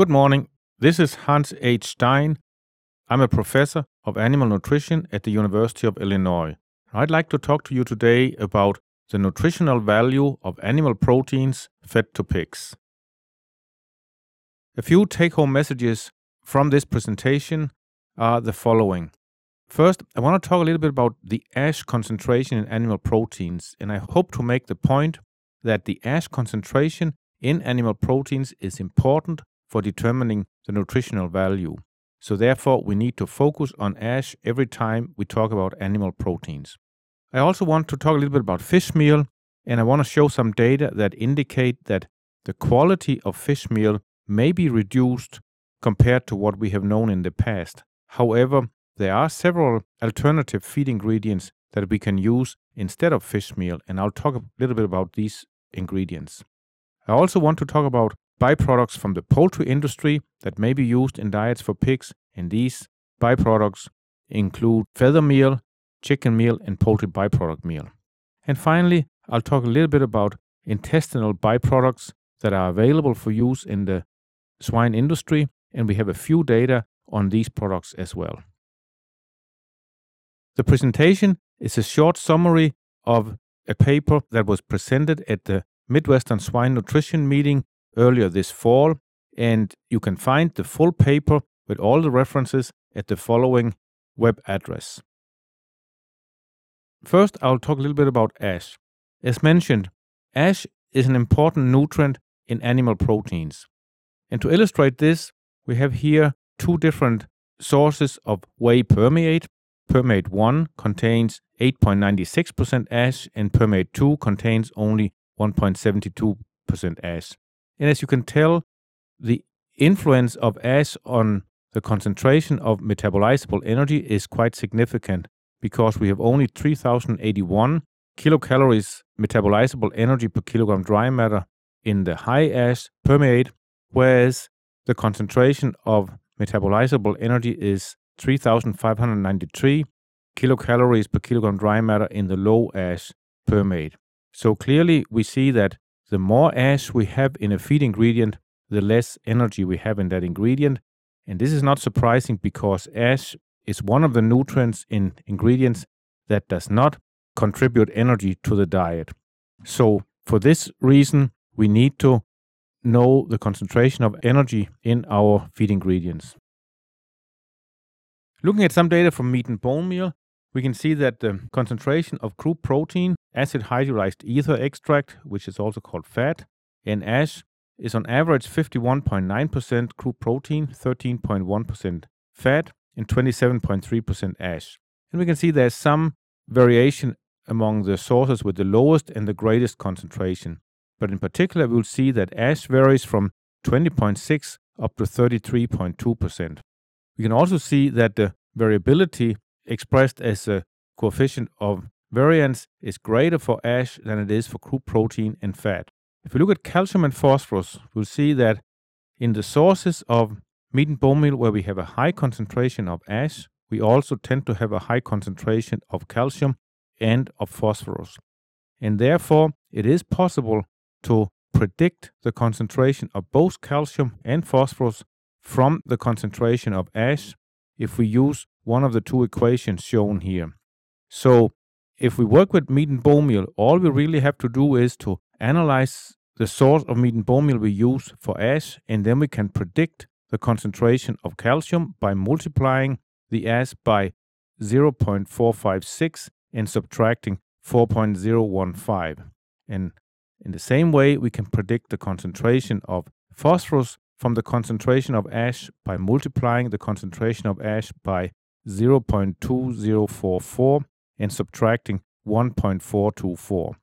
Good morning. This is Hans H. Stein. I'm a professor of animal nutrition at the University of Illinois. I'd like to talk to you today about the nutritional value of animal proteins fed to pigs. A few take home messages from this presentation are the following. First, I want to talk a little bit about the ash concentration in animal proteins, and I hope to make the point that the ash concentration in animal proteins is important for determining the nutritional value. So, therefore, we need to focus on ash every time we talk about animal proteins. I also want to talk a little bit about fish meal, and I want to show some data that indicate that the quality of fish meal may be reduced compared to what we have known in the past. However, there are several alternative feed ingredients that we can use instead of fish meal, and I'll talk a little bit about these ingredients. I also want to talk about byproducts from the poultry industry that may be used in diets for pigs, and these byproducts include feather meal, chicken meal, and poultry byproduct meal. And finally, I'll talk a little bit about intestinal byproducts that are available for use in the swine industry, and we have a few data on these products as well. The presentation is a short summary of a paper that was presented at the Midwestern Swine Nutrition Meeting earlier this fall, and you can find the full paper with all the references at the following web address. First, I'll talk a little bit about ash. As mentioned, ash is an important nutrient in animal proteins. And to illustrate this, we have here two different sources of whey permeate. Permeate 1 contains 8.96% ash, and permeate 2 contains only 1.72% ash. And as you can tell, the influence of ash on the concentration of metabolizable energy is quite significant because we have only 3081 kilocalories metabolizable energy per kilogram dry matter in the high ash permeate, whereas the concentration of metabolizable energy is 3593 kilocalories per kilogram dry matter in the low ash permeate. So clearly we see that the more ash we have in a feed ingredient, the less energy we have in that ingredient. And this is not surprising because ash is one of the nutrients in ingredients that does not contribute energy to the diet. So, for this reason, we need to know the concentration of energy in our feed ingredients. Looking at some data from meat and bone meal, we can see that the concentration of crude protein, acid hydrolyzed ether extract, which is also called fat, in ash is on average 51.9% crude protein, 13.1% fat, and 27.3% ash. And we can see there's some variation among the sources with the lowest and the greatest concentration. But in particular, we'll see that ash varies from 20.6 up to 33.2%. We can also see that the variability expressed as a coefficient of variance is greater for ash than it is for crude protein and fat. If we look at calcium and phosphorus, we'll see that in the sources of meat and bone meal where we have a high concentration of ash, we also tend to have a high concentration of calcium and of phosphorus. And therefore, it is possible to predict the concentration of both calcium and phosphorus from the concentration of ash if we use one of the two equations shown here. So if we work with meat and bone meal, all we really have to do is to analyze the source of meat and bone meal we use for ash, and then we can predict the concentration of calcium by multiplying the ash by 0.456 and subtracting 4.015. And in the same way, we can predict the concentration of phosphorus from the concentration of ash by multiplying the concentration of ash by 0.2044 and subtracting 1.424.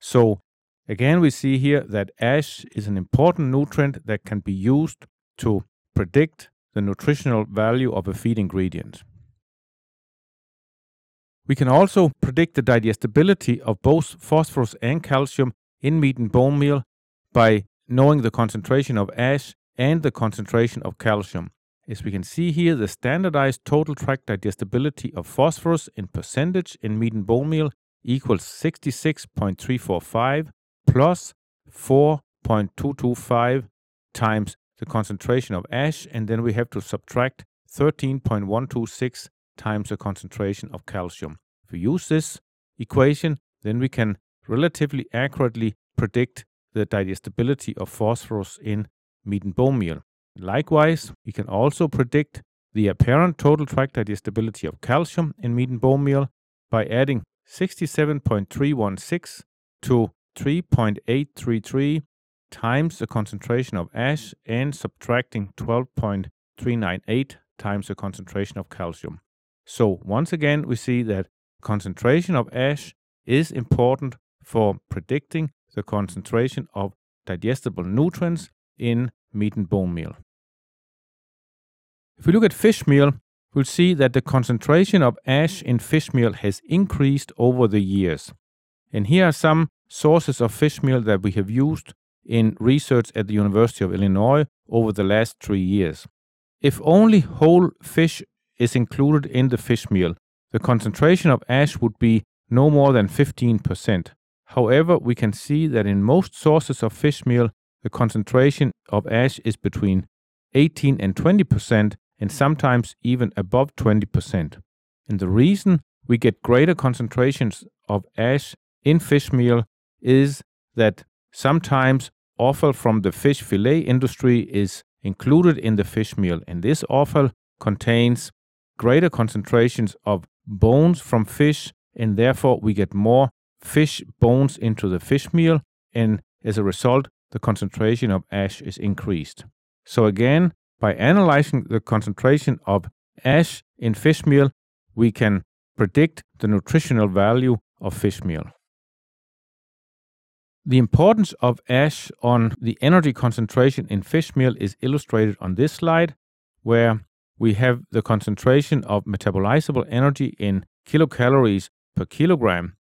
So again, we see here that ash is an important nutrient that can be used to predict the nutritional value of a feed ingredient. We can also predict the digestibility of both phosphorus and calcium in meat and bone meal by knowing the concentration of ash and the concentration of calcium. As we can see here, the standardized total tract digestibility of phosphorus in percentage in meat and bone meal equals 66.345 plus 4.225 times the concentration of ash, and then we have to subtract 13.126 times the concentration of calcium. If we use this equation, then we can relatively accurately predict the digestibility of phosphorus in meat and bone meal. Likewise, we can also predict the apparent total tract digestibility of calcium in meat and bone meal by adding 67.316 to 3.833 times the concentration of ash and subtracting 12.398 times the concentration of calcium. So once again, we see that concentration of ash is important for predicting the concentration of digestible nutrients in meat and bone meal. If we look at fish meal, we'll see that the concentration of ash in fish meal has increased over the years. And here are some sources of fish meal that we have used in research at the University of Illinois over the last three years. If only whole fish is included in the fish meal, the concentration of ash would be no more than 15%. However, we can see that in most sources of fish meal, the concentration of ash is between 18 and 20%, and sometimes even above 20%. And the reason we get greater concentrations of ash in fish meal is that sometimes offal from the fish fillet industry is included in the fish meal, and this offal contains greater concentrations of bones from fish, and therefore we get more fish bones into the fish meal, and as a result, the concentration of ash is increased. So, again, by analyzing the concentration of ash in fish meal, we can predict the nutritional value of fish meal. The importance of ash on the energy concentration in fish meal is illustrated on this slide, where we have the concentration of metabolizable energy in kilocalories per kilogram.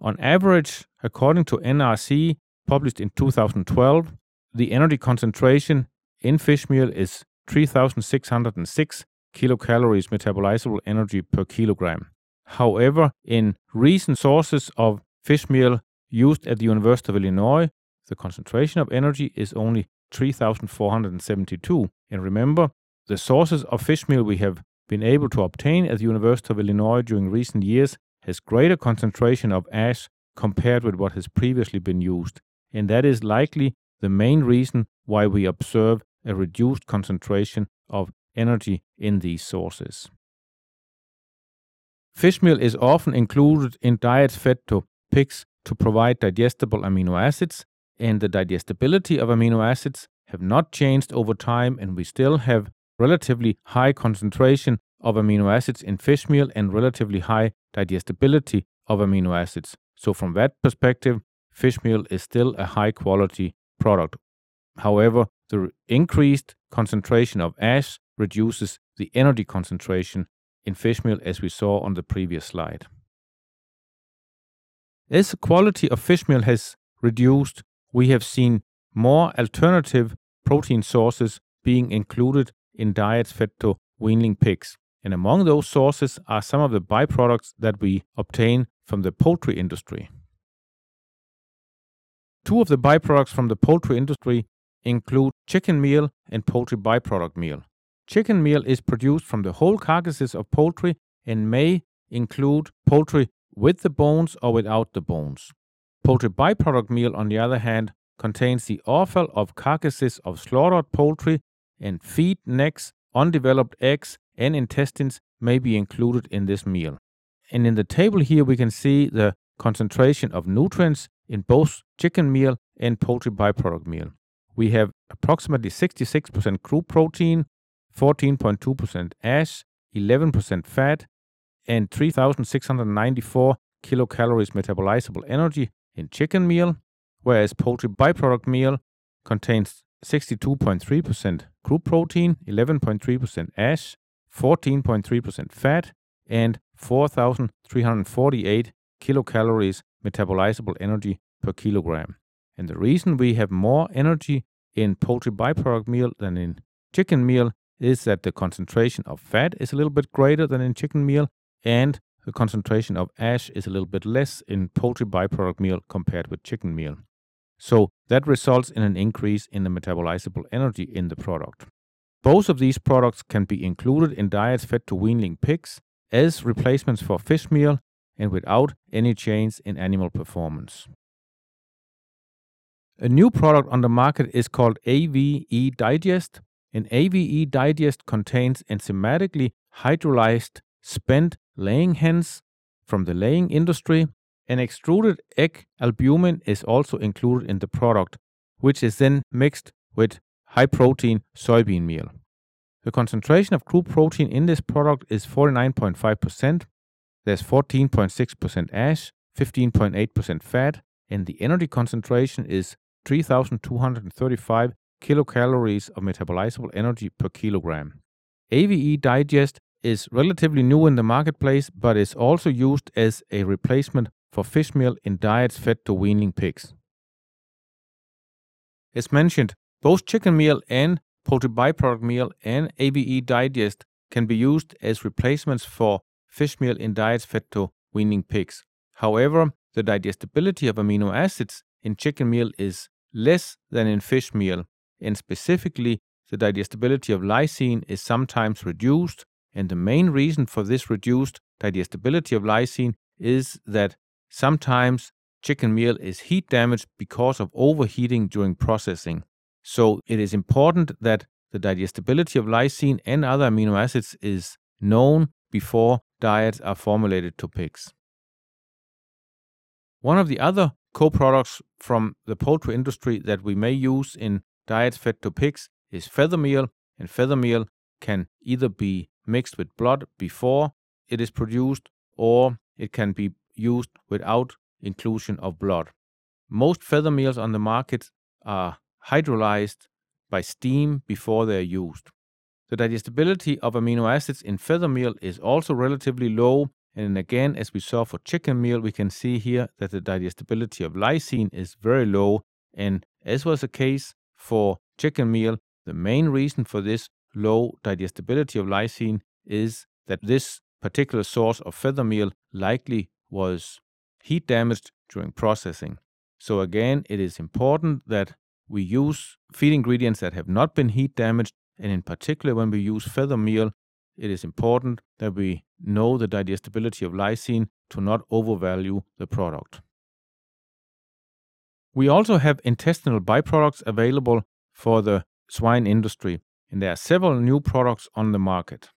On average, according to NRC, published in 2012, the energy concentration in fish meal is 3,606 kilocalories metabolizable energy per kilogram. However, in recent sources of fish meal used at the University of Illinois, the concentration of energy is only 3,472. And remember, the sources of fish meal we have been able to obtain at the University of Illinois during recent years has greater concentration of ash compared with what has previously been used. And that is likely the main reason why we observe a reduced concentration of energy in these sources. Fish meal is often included in diets fed to pigs to provide digestible amino acids, and the digestibility of amino acids have not changed over time, and we still have relatively high concentration of amino acids in fish meal and relatively high digestibility of amino acids. So, from that perspective, fish meal is still a high quality product. However, the increased concentration of ash reduces the energy concentration in fish meal as we saw on the previous slide. As the quality of fish meal has reduced, we have seen more alternative protein sources being included in diets fed to weanling pigs. And among those sources are some of the byproducts that we obtain from the poultry industry. Two of the byproducts from the poultry industry include chicken meal and poultry byproduct meal. Chicken meal is produced from the whole carcasses of poultry and may include poultry with the bones or without the bones. Poultry byproduct meal, on the other hand, contains the offal of carcasses of slaughtered poultry, and feet, necks, undeveloped eggs, and intestines may be included in this meal. And in the table here, we can see the concentration of nutrients in both chicken meal and poultry byproduct meal we have approximately 66% crude protein, 14.2% ash, 11% fat, and 3,694 kilocalories metabolizable energy in chicken meal, whereas poultry byproduct meal contains 62.3% crude protein, 11.3% ash, 14.3% fat, and 4,348 kilocalories metabolizable energy per kilogram. And the reason we have more energy in poultry byproduct meal than in chicken meal is that the concentration of fat is a little bit greater than in chicken meal, and the concentration of ash is a little bit less in poultry byproduct meal compared with chicken meal. So that results in an increase in the metabolizable energy in the product. Both of these products can be included in diets fed to weanling pigs as replacements for fish meal and without any change in animal performance. A new product on the market is called AVE Digest. An AVE Digest contains enzymatically hydrolyzed spent laying hens from the laying industry. An extruded egg albumin is also included in the product, which is then mixed with high protein soybean meal. The concentration of crude protein in this product is 49.5%. There's 14.6% ash, 15.8% fat, and the energy concentration is 3,235 kilocalories of metabolizable energy per kilogram. AVE Digest is relatively new in the marketplace, but is also used as a replacement for fish meal in diets fed to weaning pigs. As mentioned, both chicken meal and poultry byproduct meal and AVE Digest can be used as replacements for fish meal in diets fed to weaning pigs. However, the digestibility of amino acids in chicken meal is less than in fish meal, and specifically, the digestibility of lysine is sometimes reduced, and the main reason for this reduced digestibility of lysine is that sometimes chicken meal is heat damaged because of overheating during processing. So it is important that the digestibility of lysine and other amino acids is known before diets are formulated to pigs. One of the other co-products from the poultry industry that we may use in diets fed to pigs is feather meal, and feather meal can either be mixed with blood before it is produced or it can be used without inclusion of blood. Most feather meals on the market are hydrolyzed by steam before they are used. The digestibility of amino acids in feather meal is also relatively low and again, as we saw for chicken meal, we can see here that the digestibility of lysine is very low. And as was the case for chicken meal, the main reason for this low digestibility of lysine is that this particular source of feather meal likely was heat damaged during processing. So again, it is important that we use feed ingredients that have not been heat damaged, and in particular when we use feather meal, it is important that we know the digestibility of lysine to not overvalue the product. We also have intestinal byproducts available for the swine industry, and there are several new products on the market.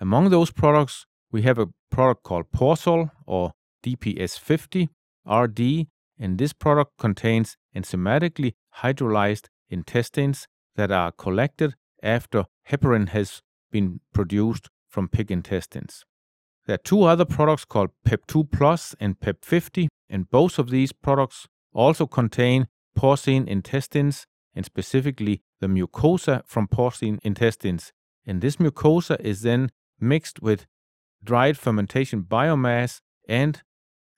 Among those products, we have a product called Porsol or DPS50 RD, and this product contains enzymatically hydrolyzed intestines that are collected after heparin has been produced from pig intestines. There are two other products called PEP2 Plus and PEP50, and both of these products also contain porcine intestines and specifically the mucosa from porcine intestines. And this mucosa is then mixed with dried fermentation biomass and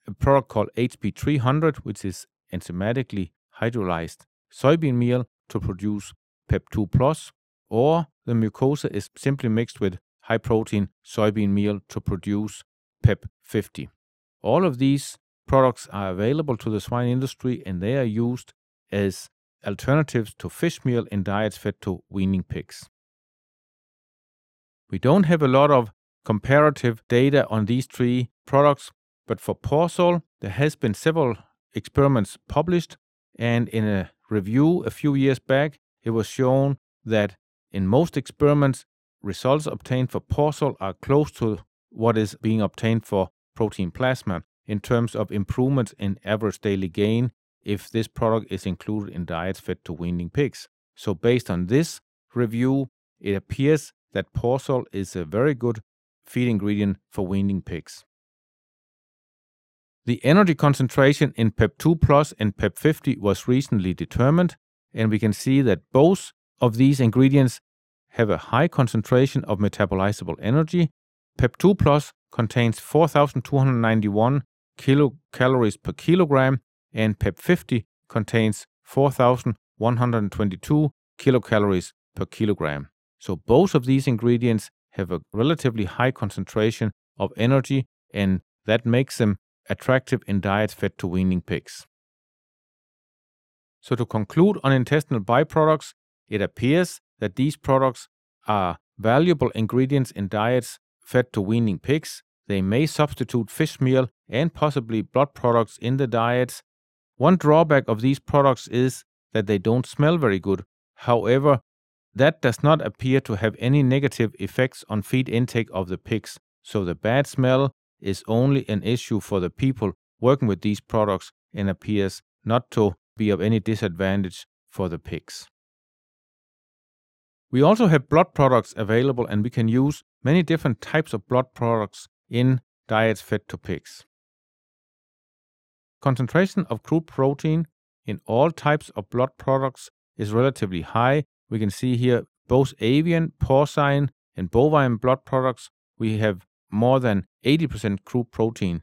a product called HP300, which is enzymatically hydrolyzed soybean meal to produce PEP2 Plus, or the mucosa is simply mixed with high protein soybean meal to produce PEP 50. All of these products are available to the swine industry and they are used as alternatives to fish meal in diets fed to weaning pigs. We don't have a lot of comparative data on these three products, but for Porsol, there has been several experiments published, and in a review a few years back, it was shown that in most experiments, results obtained for Porsol are close to what is being obtained for protein plasma in terms of improvements in average daily gain if this product is included in diets fed to weaning pigs. So, based on this review, it appears that Porsol is a very good feed ingredient for weaning pigs. The energy concentration in PEP2 Plus and PEP50 was recently determined, and we can see that both of these ingredients have a high concentration of metabolizable energy. PEP2 Plus contains 4,291 kilocalories per kilogram, and PEP50 contains 4,122 kilocalories per kilogram. So both of these ingredients have a relatively high concentration of energy, and that makes them attractive in diets fed to weaning pigs. So, to conclude on intestinal byproducts, it appears that these products are valuable ingredients in diets fed to weaning pigs. They may substitute fish meal and possibly blood products in the diets. One drawback of these products is that they don't smell very good. However, that does not appear to have any negative effects on feed intake of the pigs, so the bad smell is only an issue for the people working with these products and appears not to be of any disadvantage for the pigs. We also have blood products available, and we can use many different types of blood products in diets fed to pigs. Concentration of crude protein in all types of blood products is relatively high. We can see here both avian, porcine, and bovine blood products. We have more than 80% crude protein.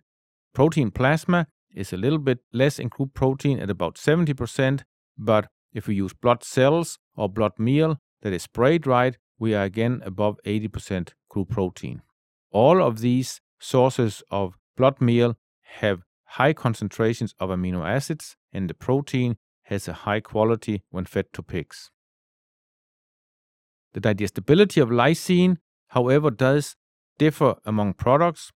Protein plasma is a little bit less in crude protein at about 70%, but if we use blood cells or blood meal that is spray dried, we are again above 80% crude protein. All of these sources of blood meal have high concentrations of amino acids, and the protein has a high quality when fed to pigs. The digestibility of lysine, however, does differ among products.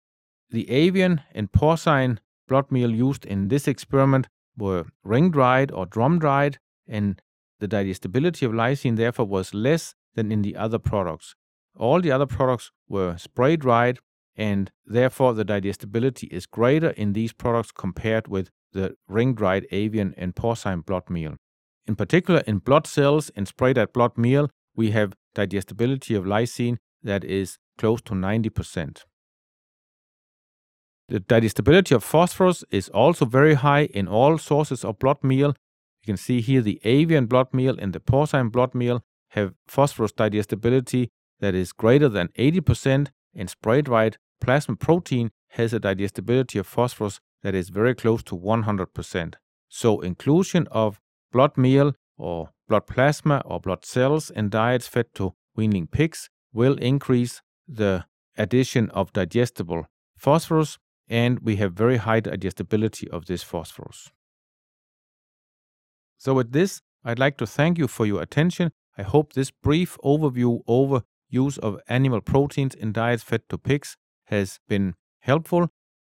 The avian and porcine blood meal used in this experiment were ring dried or drum dried, and the digestibility of lysine therefore was less than in the other products. All the other products were spray dried and therefore the digestibility is greater in these products compared with the ring-dried avian and porcine blood meal. In particular, in blood cells and spray-dried blood meal, we have digestibility of lysine that is close to 90%. The digestibility of phosphorus is also very high in all sources of blood meal. You can see here the avian blood meal and the porcine blood meal have phosphorus digestibility that is greater than 80%, and spray-dried plasma protein has a digestibility of phosphorus that is very close to 100%. So, inclusion of blood meal or blood plasma or blood cells in diets fed to weaning pigs will increase the addition of digestible phosphorus, and we have very high digestibility of this phosphorus. So, with this, I'd like to thank you for your attention. I hope this brief overview over use of animal proteins in diets fed to pigs has been helpful.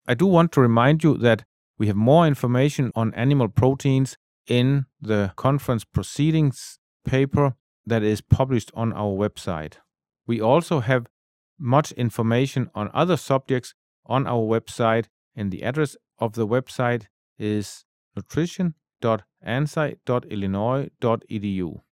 I do want to remind you that we have more information on animal proteins in the conference proceedings paper that is published on our website. We also have much information on other subjects on our website, and the address of the website is www.ansai.illinois.edu